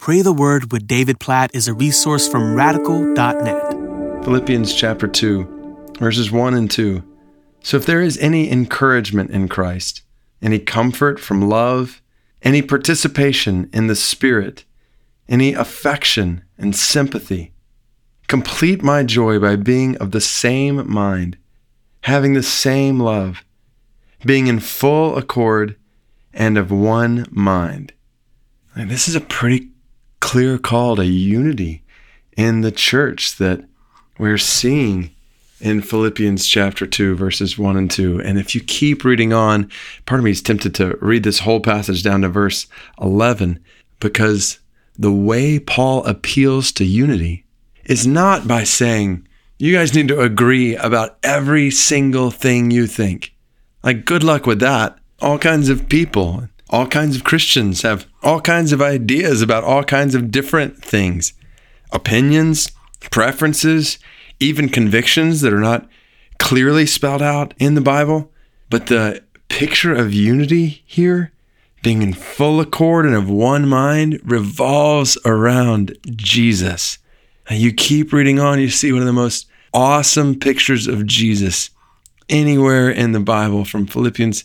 Pray the Word with David Platt is a resource from radical.net. Philippians chapter 2, verses 1 and 2. So if there is any encouragement in Christ, any comfort from love, any participation in the Spirit, any affection and sympathy, complete my joy by being of the same mind, having the same love, being in full accord and of one mind. And this is a pretty clear call to unity in the church that we're seeing in Philippians chapter 2, verses 1 and 2. And if you keep reading on, part of me is tempted to read this whole passage down to verse 11 because the way Paul appeals to unity is not by saying, you guys need to agree about every single thing you think. Like, good luck with that. All kinds of people, all kinds of Christians have all kinds of ideas about all kinds of different things opinions, preferences, even convictions that are not clearly spelled out in the Bible. But the picture of unity here, being in full accord and of one mind, revolves around Jesus. And you keep reading on, you see one of the most awesome pictures of Jesus anywhere in the Bible from Philippians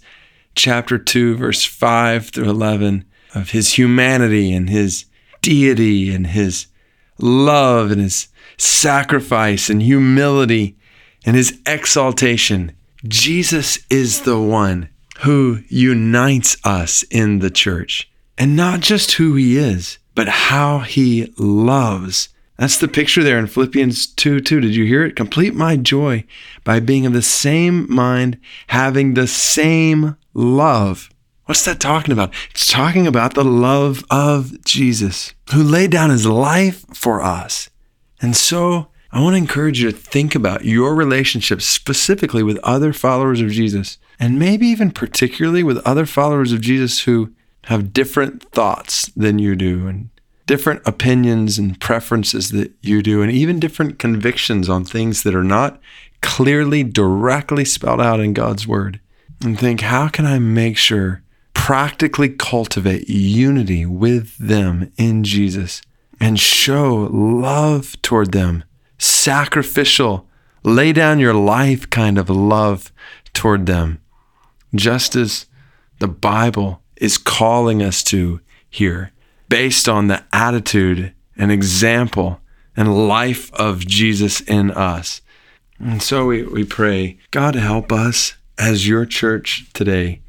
chapter 2, verse 5 through 11, of his humanity and his deity and his love and his sacrifice and humility and his exaltation. Jesus is the one who unites us in the church. And not just who he is, but how he loves. That's the picture there in Philippians 2 2. Did you hear it? Complete my joy by being of the same mind, having the same love. What's that talking about? It's talking about the love of Jesus, who laid down his life for us. And so I want to encourage you to think about your relationships specifically with other followers of Jesus, and maybe even particularly with other followers of Jesus who have different thoughts than you do, and different opinions and preferences that you do, and even different convictions on things that are not clearly, directly spelled out in God's word. And think, how can I make sure practically cultivate unity with them in Jesus and show love toward them, sacrificial, lay down your life kind of love toward them, just as the Bible is calling us to here, based on the attitude and example and life of Jesus in us. And so we, we pray, God, help us as your church today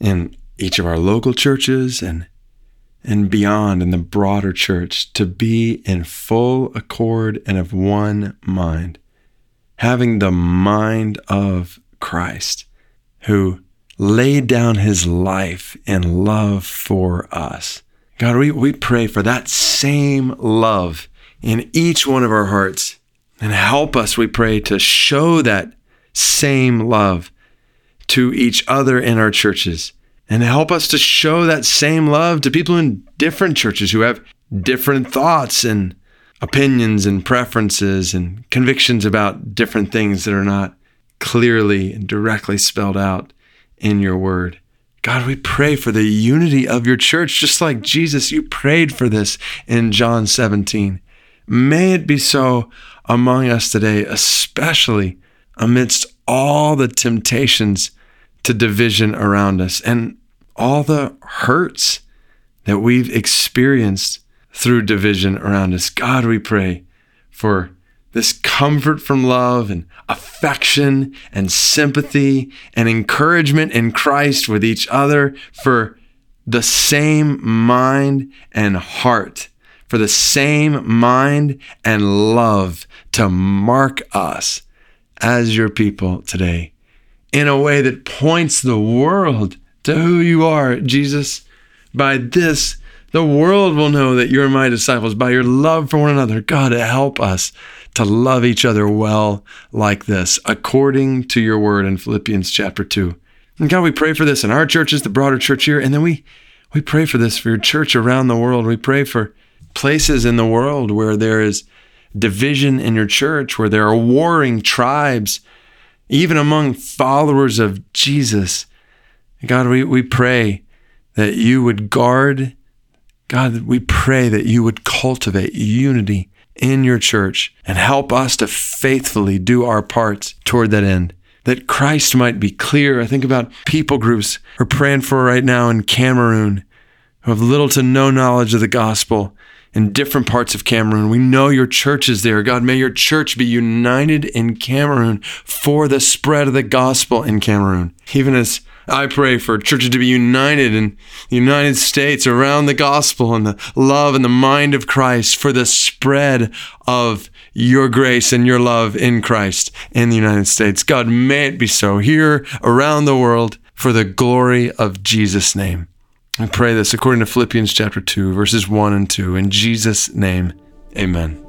in each of our local churches and and beyond in the broader church to be in full accord and of one mind having the mind of Christ who laid down his life in love for us. God we, we pray for that same love in each one of our hearts. And help us we pray to show that same love to each other in our churches and help us to show that same love to people in different churches who have different thoughts and opinions and preferences and convictions about different things that are not clearly and directly spelled out in your word. God, we pray for the unity of your church, just like Jesus, you prayed for this in John 17. May it be so among us today, especially amidst all the temptations to division around us and all the hurts that we've experienced through division around us. God, we pray for this comfort from love and affection and sympathy and encouragement in Christ with each other for the same mind and heart, for the same mind and love to mark us as your people today in a way that points the world to who you are, Jesus. By this, the world will know that you're my disciples by your love for one another. God, help us to love each other well like this, according to your word in Philippians chapter 2. And God, we pray for this in our churches, the broader church here, and then we we pray for this for your church around the world. We pray for places in the world where there is division in your church, where there are warring tribes, even among followers of Jesus. God, we, we pray that you would guard God, we pray that you would cultivate unity in your church and help us to faithfully do our parts toward that end. That Christ might be clear. I think about people groups we're praying for right now in Cameroon who have little to no knowledge of the gospel in different parts of Cameroon. We know your church is there. God, may your church be united in Cameroon for the spread of the gospel in Cameroon. Even as I pray for churches to be united in the United States around the gospel and the love and the mind of Christ for the spread of your grace and your love in Christ in the United States. God, may it be so here around the world for the glory of Jesus' name. I pray this according to Philippians chapter 2, verses 1 and 2. In Jesus' name, amen.